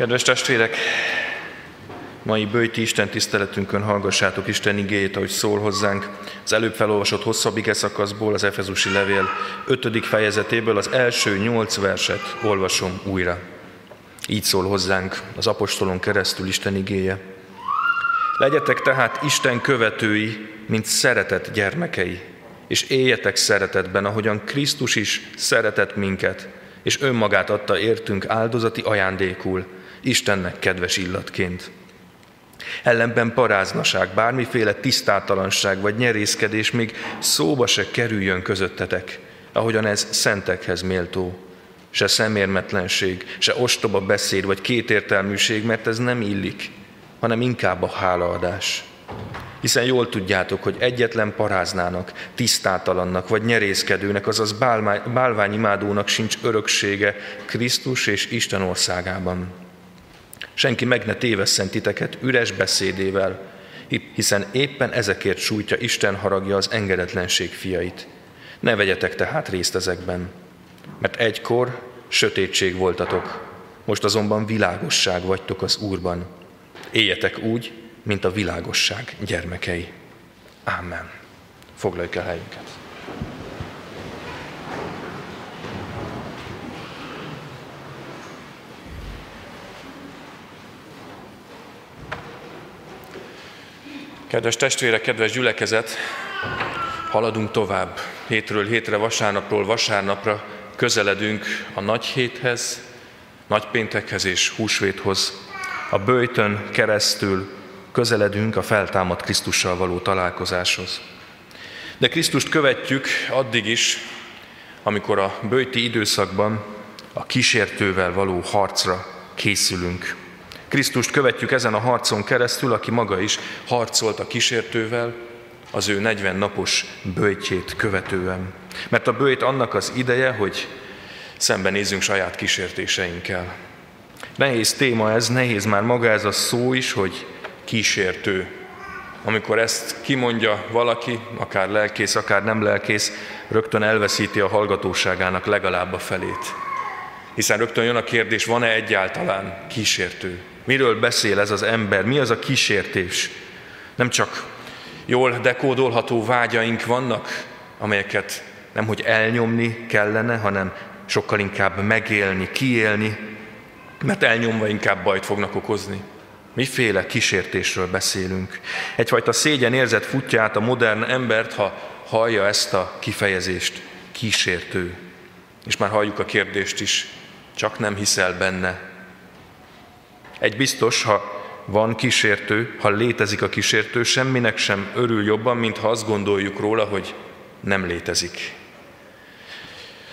Kedves testvérek, mai bőjti Isten tiszteletünkön hallgassátok Isten igéjét, ahogy szól hozzánk. Az előbb felolvasott hosszabb ige szakaszból, az Efezusi levél 5. fejezetéből az első nyolc verset olvasom újra. Így szól hozzánk az apostolon keresztül Isten igéje. Legyetek tehát Isten követői, mint szeretett gyermekei, és éljetek szeretetben, ahogyan Krisztus is szeretett minket, és önmagát adta értünk áldozati ajándékul, Istennek kedves illatként. Ellenben paráznaság, bármiféle tisztátalanság vagy nyerészkedés még szóba se kerüljön közöttetek, ahogyan ez szentekhez méltó. Se szemérmetlenség, se ostoba beszéd vagy kétértelműség, mert ez nem illik, hanem inkább a hálaadás. Hiszen jól tudjátok, hogy egyetlen paráznának, tisztátalannak vagy nyerészkedőnek, azaz bálványimádónak sincs öröksége Krisztus és Isten országában. Senki meg ne tévesszen titeket üres beszédével, hiszen éppen ezekért sújtja Isten haragja az engedetlenség fiait. Ne vegyetek tehát részt ezekben, mert egykor sötétség voltatok, most azonban világosság vagytok az Úrban. Éljetek úgy, mint a világosság gyermekei. Amen. Foglaljuk el helyünket. Kedves testvérek, kedves gyülekezet, haladunk tovább. Hétről hétre, vasárnapról vasárnapra közeledünk a nagy héthez, nagypéntekhez és húsvéthoz. A bőjtön keresztül közeledünk a feltámadt Krisztussal való találkozáshoz. De Krisztust követjük addig is, amikor a bőjti időszakban a kísértővel való harcra készülünk. Krisztust követjük ezen a harcon keresztül, aki maga is harcolt a kísértővel, az ő 40 napos bőjtjét követően. Mert a bőjt annak az ideje, hogy szembenézzünk saját kísértéseinkkel. Nehéz téma ez, nehéz már maga ez a szó is, hogy kísértő. Amikor ezt kimondja valaki, akár lelkész, akár nem lelkész, rögtön elveszíti a hallgatóságának legalább a felét. Hiszen rögtön jön a kérdés, van-e egyáltalán kísértő? Miről beszél ez az ember? Mi az a kísértés? Nem csak jól dekódolható vágyaink vannak, amelyeket nem hogy elnyomni kellene, hanem sokkal inkább megélni, kiélni, mert elnyomva inkább bajt fognak okozni. Miféle kísértésről beszélünk? Egyfajta szégyen érzet futja át a modern embert, ha hallja ezt a kifejezést, kísértő. És már halljuk a kérdést is, csak nem hiszel benne. Egy biztos, ha van kísértő, ha létezik a kísértő, semminek sem örül jobban, mint ha azt gondoljuk róla, hogy nem létezik.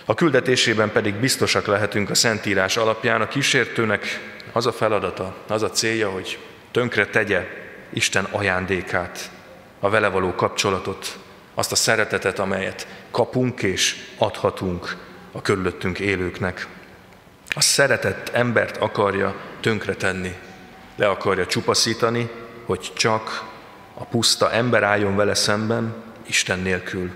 A küldetésében pedig biztosak lehetünk a Szentírás alapján, a kísértőnek az a feladata, az a célja, hogy tönkre tegye Isten ajándékát, a vele való kapcsolatot, azt a szeretetet, amelyet kapunk és adhatunk a körülöttünk élőknek. A szeretett embert akarja tönkretenni, le akarja csupaszítani, hogy csak a puszta ember álljon vele szemben, Isten nélkül.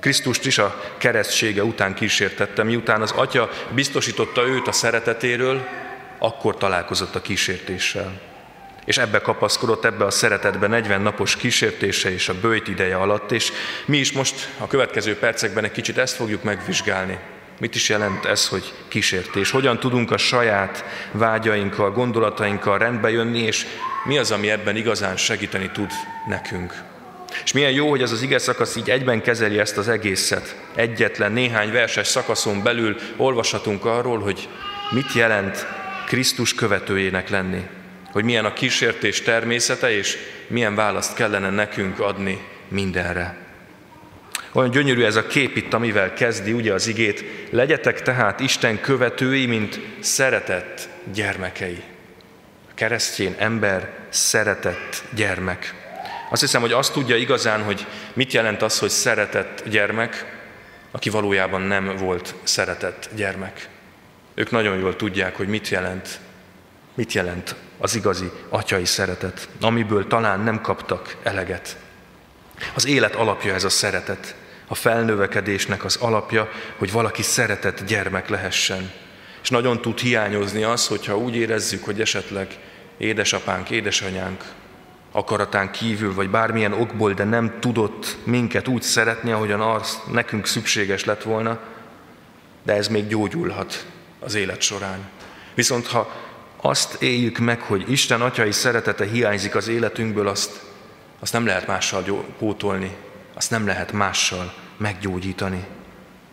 Krisztust is a keresztsége után kísértette, miután az Atya biztosította őt a szeretetéről, akkor találkozott a kísértéssel. És ebbe kapaszkodott, ebbe a szeretetbe 40 napos kísértése és a bőjt ideje alatt, és mi is most a következő percekben egy kicsit ezt fogjuk megvizsgálni. Mit is jelent ez, hogy kísértés? Hogyan tudunk a saját vágyainkkal, gondolatainkkal rendbe jönni, és mi az, ami ebben igazán segíteni tud nekünk? És milyen jó, hogy ez az ige szakasz így egyben kezeli ezt az egészet. Egyetlen néhány verses szakaszon belül olvashatunk arról, hogy mit jelent Krisztus követőjének lenni. Hogy milyen a kísértés természete, és milyen választ kellene nekünk adni mindenre. Olyan gyönyörű ez a kép itt, amivel kezdi ugye az igét. Legyetek tehát Isten követői, mint szeretett gyermekei. A keresztjén ember szeretett gyermek. Azt hiszem, hogy azt tudja igazán, hogy mit jelent az, hogy szeretett gyermek, aki valójában nem volt szeretett gyermek. Ők nagyon jól tudják, hogy mit jelent, mit jelent az igazi atyai szeretet, amiből talán nem kaptak eleget. Az élet alapja ez a szeretet, a felnövekedésnek az alapja, hogy valaki szeretett gyermek lehessen. És nagyon tud hiányozni az, hogyha úgy érezzük, hogy esetleg édesapánk, édesanyánk akaratán kívül, vagy bármilyen okból, de nem tudott minket úgy szeretni, ahogyan az nekünk szükséges lett volna, de ez még gyógyulhat az élet során. Viszont ha azt éljük meg, hogy Isten atyai szeretete hiányzik az életünkből, azt, azt nem lehet mással pótolni, azt nem lehet mással meggyógyítani.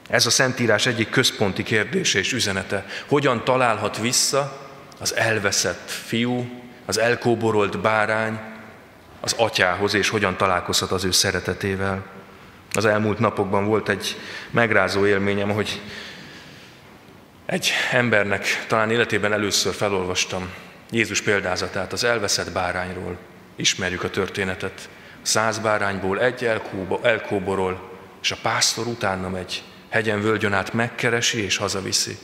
Ez a Szentírás egyik központi kérdése és üzenete. Hogyan találhat vissza az elveszett fiú, az elkóborolt bárány az atyához, és hogyan találkozhat az ő szeretetével. Az elmúlt napokban volt egy megrázó élményem, hogy egy embernek talán életében először felolvastam Jézus példázatát az elveszett bárányról. Ismerjük a történetet. Száz bárányból egy elkóborol, és a pásztor utána megy, hegyen völgyön át megkeresi és hazaviszi.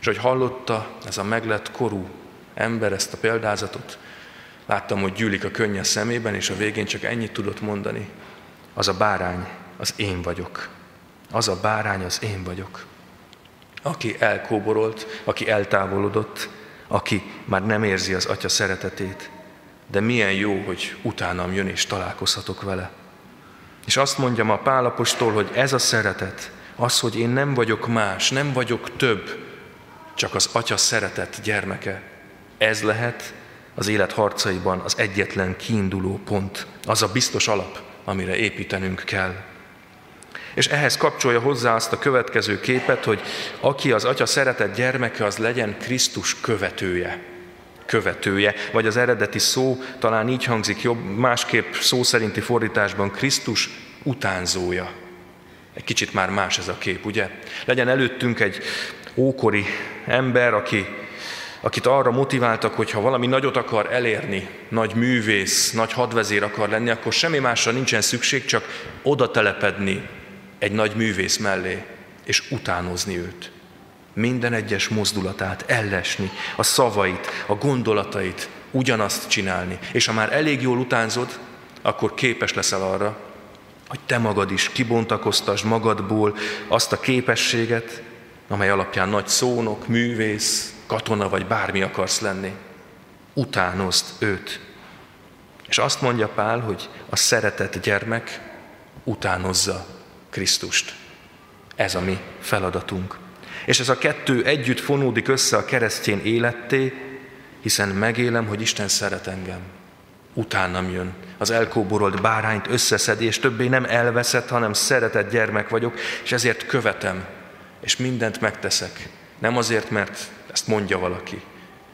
És hogy hallotta ez a meglett korú ember ezt a példázatot, láttam, hogy gyűlik a könny a szemében, és a végén csak ennyit tudott mondani. Az a bárány, az én vagyok. Az a bárány, az én vagyok aki elkóborolt, aki eltávolodott, aki már nem érzi az Atya szeretetét, de milyen jó, hogy utánam jön és találkozhatok vele. És azt mondjam a Pálapostól, hogy ez a szeretet, az, hogy én nem vagyok más, nem vagyok több, csak az Atya szeretet gyermeke, ez lehet az élet harcaiban az egyetlen kiinduló pont, az a biztos alap, amire építenünk kell és ehhez kapcsolja hozzá azt a következő képet, hogy aki az atya szeretett gyermeke, az legyen Krisztus követője. Követője, vagy az eredeti szó talán így hangzik jobb, másképp szó szerinti fordításban Krisztus utánzója. Egy kicsit már más ez a kép, ugye? Legyen előttünk egy ókori ember, aki, akit arra motiváltak, hogy ha valami nagyot akar elérni, nagy művész, nagy hadvezér akar lenni, akkor semmi másra nincsen szükség, csak oda telepedni egy nagy művész mellé, és utánozni őt. Minden egyes mozdulatát ellesni, a szavait, a gondolatait, ugyanazt csinálni. És ha már elég jól utánzod, akkor képes leszel arra, hogy te magad is kibontakoztasd magadból azt a képességet, amely alapján nagy szónok, művész, katona vagy bármi akarsz lenni. Utánozd őt. És azt mondja Pál, hogy a szeretett gyermek utánozza Krisztust. Ez a mi feladatunk. És ez a kettő együtt fonódik össze a keresztény életté, hiszen megélem, hogy Isten szeret engem. Utánam jön. Az elkóborolt bárányt összeszed, és többé nem elveszett, hanem szeretett gyermek vagyok, és ezért követem, és mindent megteszek. Nem azért, mert ezt mondja valaki,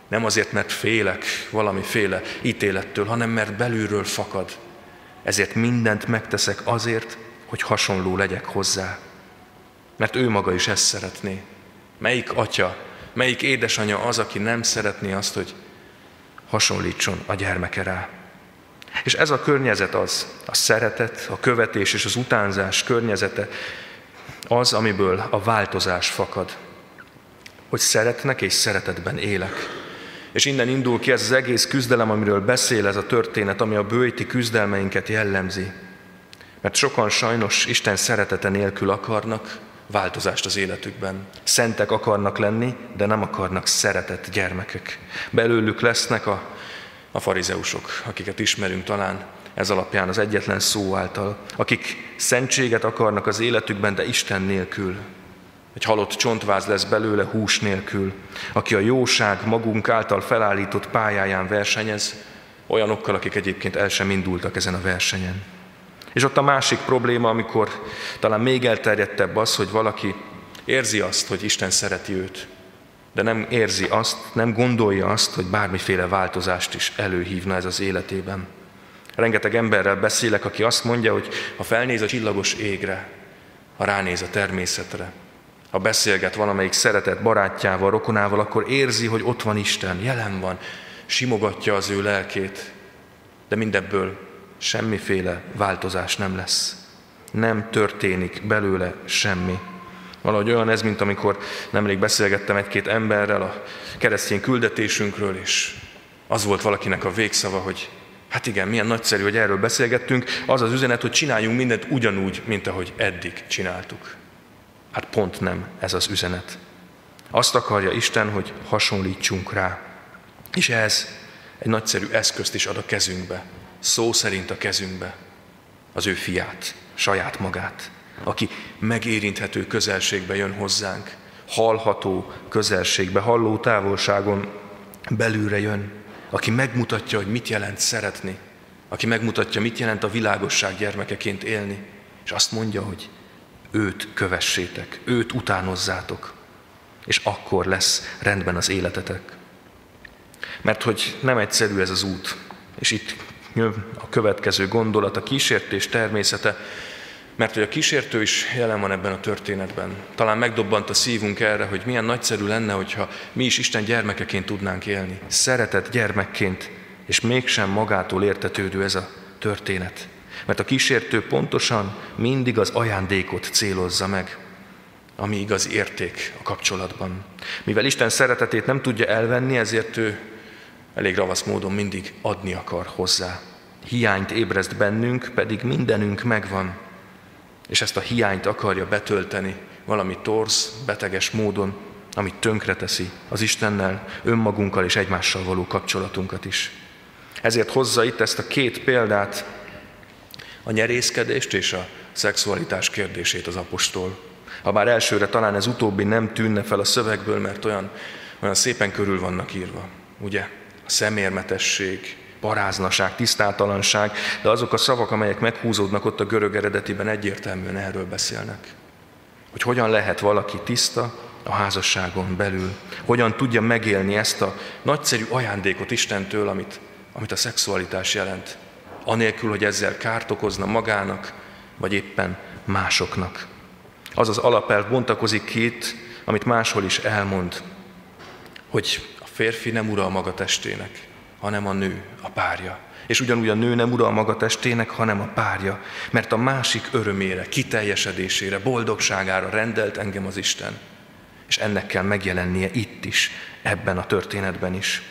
nem azért, mert félek valamiféle ítélettől, hanem mert belülről fakad. Ezért mindent megteszek azért, hogy hasonló legyek hozzá. Mert ő maga is ezt szeretné. Melyik atya, melyik édesanya az, aki nem szeretné azt, hogy hasonlítson a gyermeke rá. És ez a környezet az, a szeretet, a követés és az utánzás környezete az, amiből a változás fakad. Hogy szeretnek és szeretetben élek. És innen indul ki ez az egész küzdelem, amiről beszél ez a történet, ami a bőti küzdelmeinket jellemzi. Mert sokan sajnos Isten szeretete nélkül akarnak változást az életükben. Szentek akarnak lenni, de nem akarnak szeretett gyermekek. Belőlük lesznek a, a farizeusok, akiket ismerünk talán ez alapján az egyetlen szó által, akik szentséget akarnak az életükben, de Isten nélkül. Egy halott csontváz lesz belőle hús nélkül, aki a jóság magunk által felállított pályáján versenyez, olyanokkal, akik egyébként el sem indultak ezen a versenyen. És ott a másik probléma, amikor talán még elterjedtebb az, hogy valaki érzi azt, hogy Isten szereti őt, de nem érzi azt, nem gondolja azt, hogy bármiféle változást is előhívna ez az életében. Rengeteg emberrel beszélek, aki azt mondja, hogy ha felnéz a csillagos égre, ha ránéz a természetre, ha beszélget valamelyik szeretett barátjával, rokonával, akkor érzi, hogy ott van Isten, jelen van, simogatja az ő lelkét, de mindebből semmiféle változás nem lesz. Nem történik belőle semmi. Valahogy olyan ez, mint amikor nemrég beszélgettem egy-két emberrel a keresztény küldetésünkről, és az volt valakinek a végszava, hogy hát igen, milyen nagyszerű, hogy erről beszélgettünk, az az üzenet, hogy csináljunk mindent ugyanúgy, mint ahogy eddig csináltuk. Hát pont nem ez az üzenet. Azt akarja Isten, hogy hasonlítsunk rá. És ez egy nagyszerű eszközt is ad a kezünkbe, szó szerint a kezünkbe, az ő fiát, saját magát, aki megérinthető közelségbe jön hozzánk, hallható közelségbe, halló távolságon belülre jön, aki megmutatja, hogy mit jelent szeretni, aki megmutatja, mit jelent a világosság gyermekeként élni, és azt mondja, hogy őt kövessétek, őt utánozzátok, és akkor lesz rendben az életetek. Mert hogy nem egyszerű ez az út, és itt a következő gondolat, a kísértés természete, mert hogy a kísértő is jelen van ebben a történetben. Talán megdobbant a szívunk erre, hogy milyen nagyszerű lenne, hogyha mi is Isten gyermekeként tudnánk élni. Szeretett gyermekként, és mégsem magától értetődő ez a történet. Mert a kísértő pontosan mindig az ajándékot célozza meg, ami igaz érték a kapcsolatban. Mivel Isten szeretetét nem tudja elvenni, ezért ő elég ravasz módon mindig adni akar hozzá. Hiányt ébreszt bennünk, pedig mindenünk megvan, és ezt a hiányt akarja betölteni valami torz, beteges módon, amit tönkreteszi az Istennel, önmagunkkal és egymással való kapcsolatunkat is. Ezért hozza itt ezt a két példát, a nyerészkedést és a szexualitás kérdését az apostol. Ha bár elsőre talán ez utóbbi nem tűnne fel a szövegből, mert olyan, olyan szépen körül vannak írva, ugye? A szemérmetesség, paráznaság, tisztátalanság, de azok a szavak, amelyek meghúzódnak ott a görög eredetiben egyértelműen erről beszélnek. Hogy hogyan lehet valaki tiszta a házasságon belül, hogyan tudja megélni ezt a nagyszerű ajándékot Istentől, amit, amit a szexualitás jelent, anélkül, hogy ezzel kárt okozna magának, vagy éppen másoknak. Az az alapelv bontakozik itt, amit máshol is elmond, hogy férfi nem ura a maga testének, hanem a nő, a párja. És ugyanúgy a nő nem ura a maga testének, hanem a párja, mert a másik örömére, kiteljesedésére, boldogságára rendelt engem az Isten. És ennek kell megjelennie itt is, ebben a történetben is.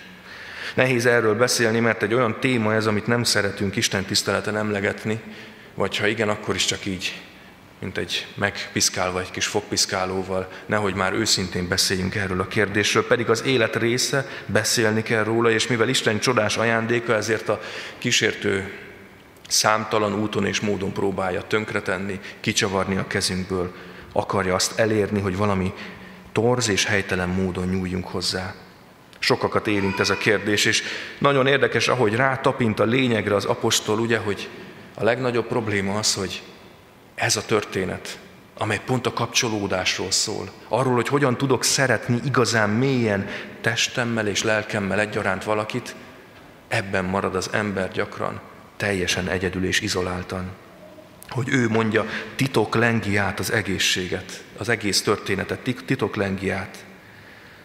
Nehéz erről beszélni, mert egy olyan téma ez, amit nem szeretünk Isten tiszteleten emlegetni, vagy ha igen, akkor is csak így mint egy megpiszkálva egy kis fogpiszkálóval, nehogy már őszintén beszéljünk erről a kérdésről, pedig az élet része, beszélni kell róla, és mivel Isten csodás ajándéka, ezért a kísértő számtalan úton és módon próbálja tönkretenni, kicsavarni a kezünkből, akarja azt elérni, hogy valami torz és helytelen módon nyúljunk hozzá. Sokakat érint ez a kérdés, és nagyon érdekes, ahogy rátapint a lényegre az apostol, ugye, hogy a legnagyobb probléma az, hogy ez a történet, amely pont a kapcsolódásról szól. Arról, hogy hogyan tudok szeretni igazán mélyen testemmel és lelkemmel egyaránt valakit, ebben marad az ember gyakran teljesen egyedül és izoláltan. Hogy ő mondja, titok lengi át az egészséget, az egész történetet, titok lengi át.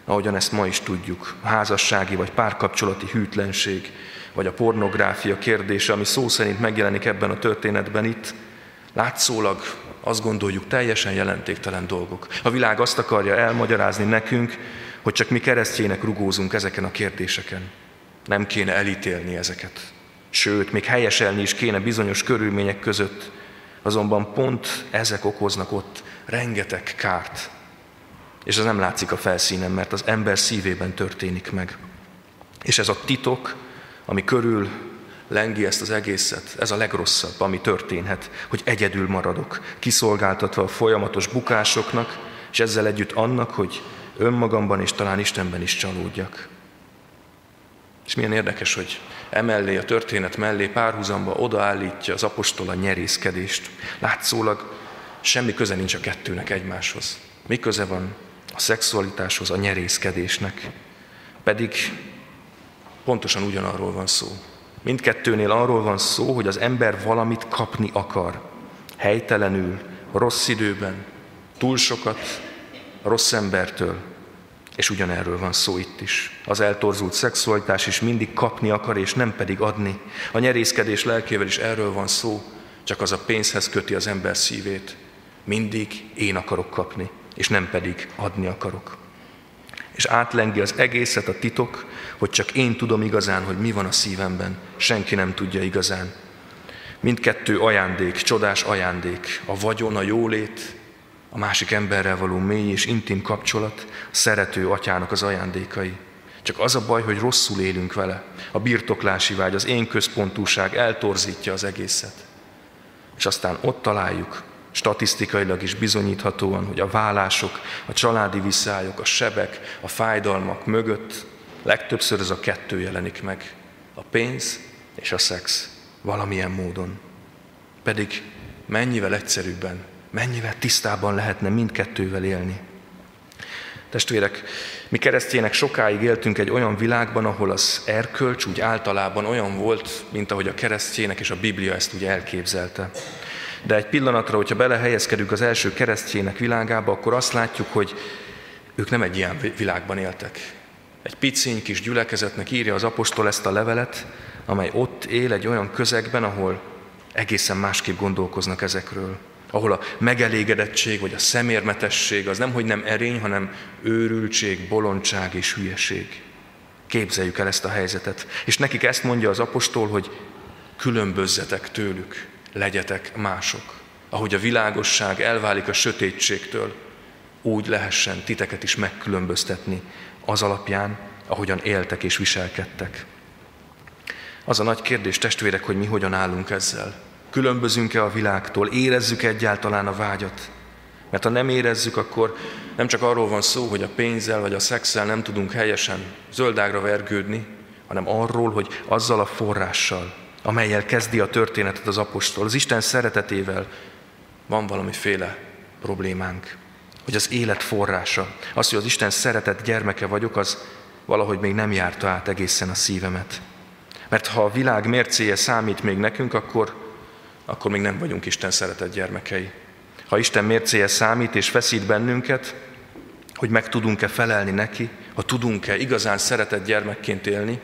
Ahogyan ezt ma is tudjuk, házassági vagy párkapcsolati hűtlenség, vagy a pornográfia kérdése, ami szó szerint megjelenik ebben a történetben itt, Látszólag azt gondoljuk teljesen jelentéktelen dolgok. A világ azt akarja elmagyarázni nekünk, hogy csak mi keresztjének rugózunk ezeken a kérdéseken. Nem kéne elítélni ezeket. Sőt, még helyeselni is kéne bizonyos körülmények között, azonban pont ezek okoznak ott rengeteg kárt. És ez nem látszik a felszínen, mert az ember szívében történik meg. És ez a titok, ami körül lengi ezt az egészet. Ez a legrosszabb, ami történhet, hogy egyedül maradok, kiszolgáltatva a folyamatos bukásoknak, és ezzel együtt annak, hogy önmagamban és talán Istenben is csalódjak. És milyen érdekes, hogy emellé, a történet mellé párhuzamba odaállítja az apostol a nyerészkedést. Látszólag semmi köze nincs a kettőnek egymáshoz. Mi köze van a szexualitáshoz, a nyerészkedésnek? Pedig pontosan ugyanarról van szó. Mindkettőnél arról van szó, hogy az ember valamit kapni akar. Helytelenül, rossz időben, túl sokat, rossz embertől. És ugyanerről van szó itt is. Az eltorzult szexualitás is mindig kapni akar, és nem pedig adni. A nyerészkedés lelkével is erről van szó, csak az a pénzhez köti az ember szívét. Mindig én akarok kapni, és nem pedig adni akarok és átlengi az egészet a titok, hogy csak én tudom igazán, hogy mi van a szívemben, senki nem tudja igazán. Mindkettő ajándék, csodás ajándék, a vagyon, a jólét, a másik emberrel való mély és intim kapcsolat, a szerető atyának az ajándékai. Csak az a baj, hogy rosszul élünk vele. A birtoklási vágy, az én központúság eltorzítja az egészet. És aztán ott találjuk, statisztikailag is bizonyíthatóan, hogy a vállások, a családi viszályok, a sebek, a fájdalmak mögött legtöbbször ez a kettő jelenik meg. A pénz és a szex valamilyen módon. Pedig mennyivel egyszerűbben, mennyivel tisztában lehetne mindkettővel élni. Testvérek, mi keresztjének sokáig éltünk egy olyan világban, ahol az erkölcs úgy általában olyan volt, mint ahogy a keresztjének és a Biblia ezt úgy elképzelte. De egy pillanatra, hogyha belehelyezkedünk az első keresztjének világába, akkor azt látjuk, hogy ők nem egy ilyen világban éltek. Egy piciny kis gyülekezetnek írja az apostol ezt a levelet, amely ott él egy olyan közegben, ahol egészen másképp gondolkoznak ezekről. Ahol a megelégedettség vagy a szemérmetesség az nem, hogy nem erény, hanem őrültség, bolondság és hülyeség. Képzeljük el ezt a helyzetet. És nekik ezt mondja az apostol, hogy különbözzetek tőlük, legyetek mások. Ahogy a világosság elválik a sötétségtől, úgy lehessen titeket is megkülönböztetni az alapján, ahogyan éltek és viselkedtek. Az a nagy kérdés, testvérek, hogy mi hogyan állunk ezzel. Különbözünk-e a világtól? Érezzük egyáltalán a vágyat? Mert ha nem érezzük, akkor nem csak arról van szó, hogy a pénzzel vagy a szexel nem tudunk helyesen zöldágra vergődni, hanem arról, hogy azzal a forrással, amelyel kezdi a történetet az apostol, az Isten szeretetével van valamiféle problémánk. Hogy az élet forrása, az, hogy az Isten szeretett gyermeke vagyok, az valahogy még nem járta át egészen a szívemet. Mert ha a világ mércéje számít még nekünk, akkor, akkor még nem vagyunk Isten szeretett gyermekei. Ha Isten mércéje számít és feszít bennünket, hogy meg tudunk-e felelni neki, ha tudunk-e igazán szeretett gyermekként élni,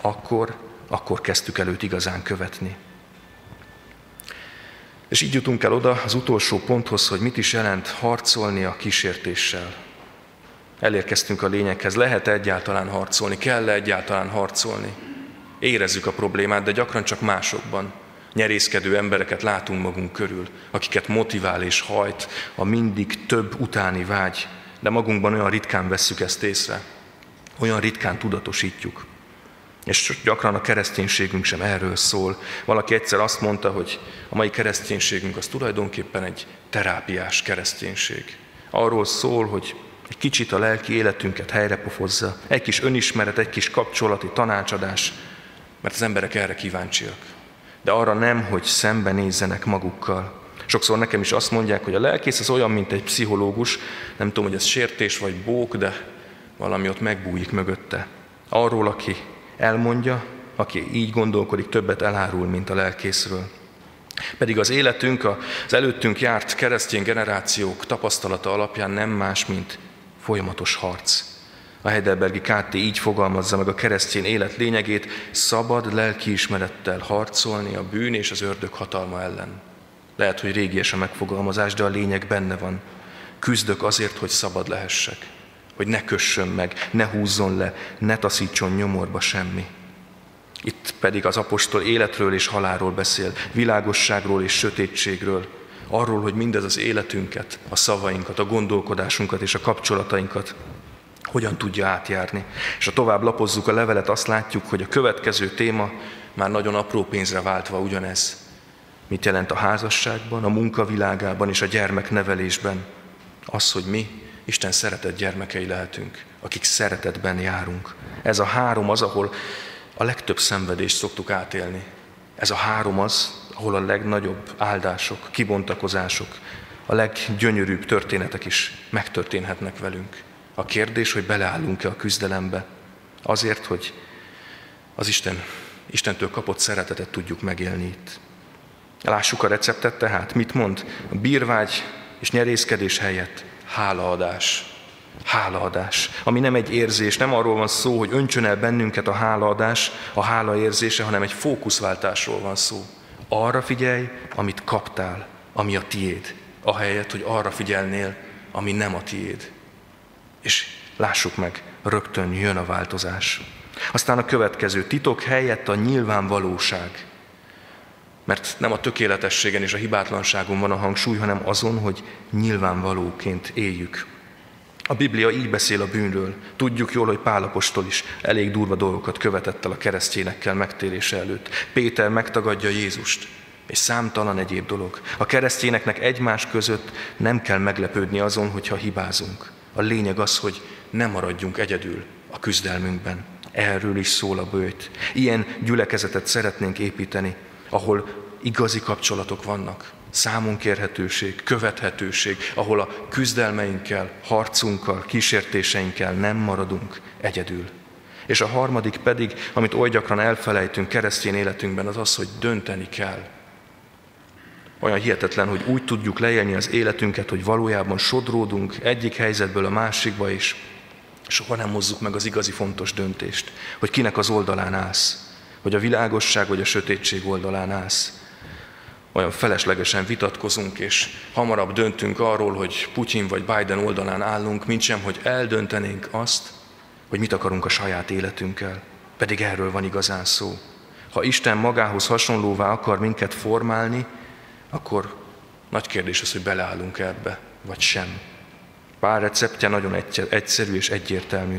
akkor, akkor kezdtük előtt igazán követni. És így jutunk el oda az utolsó ponthoz, hogy mit is jelent harcolni a kísértéssel. Elérkeztünk a lényeghez. Lehet egyáltalán harcolni? Kell-e egyáltalán harcolni? Érezzük a problémát, de gyakran csak másokban. Nyerészkedő embereket látunk magunk körül, akiket motivál és hajt a mindig több utáni vágy, de magunkban olyan ritkán vesszük ezt észre, olyan ritkán tudatosítjuk. És gyakran a kereszténységünk sem erről szól. Valaki egyszer azt mondta, hogy a mai kereszténységünk az tulajdonképpen egy terápiás kereszténység. Arról szól, hogy egy kicsit a lelki életünket helyrepofozza, egy kis önismeret, egy kis kapcsolati tanácsadás, mert az emberek erre kíváncsiak. De arra nem, hogy szembenézzenek magukkal. Sokszor nekem is azt mondják, hogy a lelkész az olyan, mint egy pszichológus, nem tudom, hogy ez sértés vagy bók, de valami ott megbújik mögötte. Arról, aki elmondja, aki így gondolkodik, többet elárul, mint a lelkészről. Pedig az életünk, az előttünk járt keresztény generációk tapasztalata alapján nem más, mint folyamatos harc. A Heidelbergi KT így fogalmazza meg a keresztény élet lényegét, szabad lelkiismerettel harcolni a bűn és az ördög hatalma ellen. Lehet, hogy régies a megfogalmazás, de a lényeg benne van. Küzdök azért, hogy szabad lehessek, hogy ne kössön meg, ne húzzon le, ne taszítson nyomorba semmi. Itt pedig az apostol életről és halálról beszél, világosságról és sötétségről, arról, hogy mindez az életünket, a szavainkat, a gondolkodásunkat és a kapcsolatainkat hogyan tudja átjárni. És ha tovább lapozzuk a levelet, azt látjuk, hogy a következő téma már nagyon apró pénzre váltva ugyanez. Mit jelent a házasságban, a munkavilágában és a gyermeknevelésben? Az, hogy mi Isten szeretett gyermekei lehetünk, akik szeretetben járunk. Ez a három az, ahol a legtöbb szenvedést szoktuk átélni. Ez a három az, ahol a legnagyobb áldások, kibontakozások, a leggyönyörűbb történetek is megtörténhetnek velünk. A kérdés, hogy beleállunk-e a küzdelembe, azért, hogy az Isten, Istentől kapott szeretetet tudjuk megélni itt. Lássuk a receptet tehát, mit mond? A bírvágy és nyerészkedés helyett hálaadás. Hálaadás, ami nem egy érzés, nem arról van szó, hogy öntsön el bennünket a hálaadás, a hála érzése, hanem egy fókuszváltásról van szó. Arra figyelj, amit kaptál, ami a tiéd, ahelyett, hogy arra figyelnél, ami nem a tiéd. És lássuk meg, rögtön jön a változás. Aztán a következő titok helyett a nyilvánvalóság. Mert nem a tökéletességen és a hibátlanságon van a hangsúly, hanem azon, hogy nyilvánvalóként éljük. A Biblia így beszél a bűnről. Tudjuk jól, hogy Pálapostól is elég durva dolgokat követett el a keresztényekkel megtérése előtt. Péter megtagadja Jézust, és számtalan egyéb dolog. A keresztényeknek egymás között nem kell meglepődni azon, hogyha hibázunk. A lényeg az, hogy nem maradjunk egyedül a küzdelmünkben. Erről is szól a bőjt. Ilyen gyülekezetet szeretnénk építeni, ahol igazi kapcsolatok vannak, számunkérhetőség, követhetőség, ahol a küzdelmeinkkel, harcunkkal, kísértéseinkkel nem maradunk egyedül. És a harmadik pedig, amit oly gyakran elfelejtünk keresztény életünkben, az az, hogy dönteni kell. Olyan hihetetlen, hogy úgy tudjuk leélni az életünket, hogy valójában sodródunk egyik helyzetből a másikba, és soha nem hozzuk meg az igazi fontos döntést, hogy kinek az oldalán állsz, hogy a világosság vagy a sötétség oldalán állsz. Olyan feleslegesen vitatkozunk, és hamarabb döntünk arról, hogy Putyin vagy Biden oldalán állunk, mint sem, hogy eldöntenénk azt, hogy mit akarunk a saját életünkkel. Pedig erről van igazán szó. Ha Isten magához hasonlóvá akar minket formálni, akkor nagy kérdés az, hogy beleállunk ebbe, vagy sem. Pár receptje nagyon egyszerű és egyértelmű.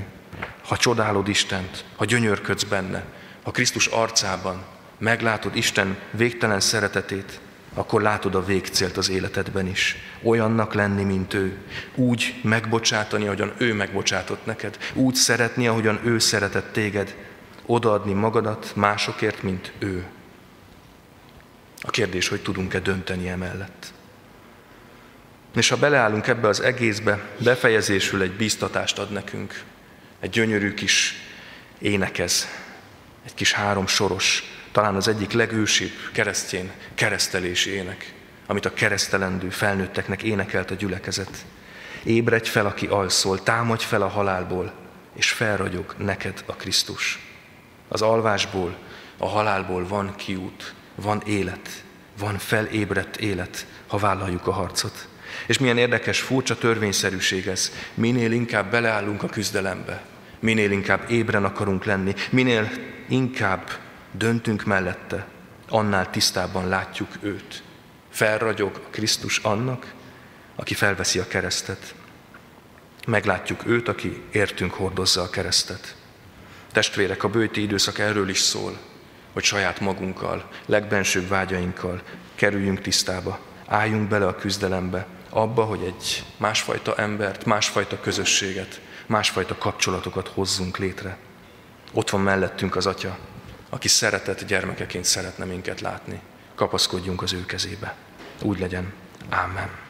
Ha csodálod Istent, ha gyönyörködsz benne, ha Krisztus arcában meglátod Isten végtelen szeretetét, akkor látod a végcélt az életedben is. Olyannak lenni, mint ő. Úgy megbocsátani, ahogyan ő megbocsátott neked. Úgy szeretni, ahogyan ő szeretett téged. Odaadni magadat másokért, mint ő. A kérdés, hogy tudunk-e dönteni emellett. És ha beleállunk ebbe az egészbe, befejezésül egy bíztatást ad nekünk. Egy gyönyörű kis énekez, egy kis három soros, talán az egyik legősibb keresztjén keresztelési ének, amit a keresztelendő felnőtteknek énekelt a gyülekezet. Ébredj fel, aki alszol, támadj fel a halálból, és felragyog neked a Krisztus. Az alvásból, a halálból van kiút, van élet, van felébredt élet, ha vállaljuk a harcot. És milyen érdekes, furcsa törvényszerűség ez. Minél inkább beleállunk a küzdelembe, minél inkább ébren akarunk lenni, minél inkább döntünk mellette, annál tisztábban látjuk őt. Felragyog a Krisztus annak, aki felveszi a keresztet. Meglátjuk őt, aki értünk hordozza a keresztet. Testvérek, a bőti időszak erről is szól, hogy saját magunkkal, legbensőbb vágyainkkal kerüljünk tisztába, álljunk bele a küzdelembe, abba, hogy egy másfajta embert, másfajta közösséget, másfajta kapcsolatokat hozzunk létre. Ott van mellettünk az Atya, aki szeretett gyermekeként szeretne minket látni. Kapaszkodjunk az ő kezébe. Úgy legyen. Amen.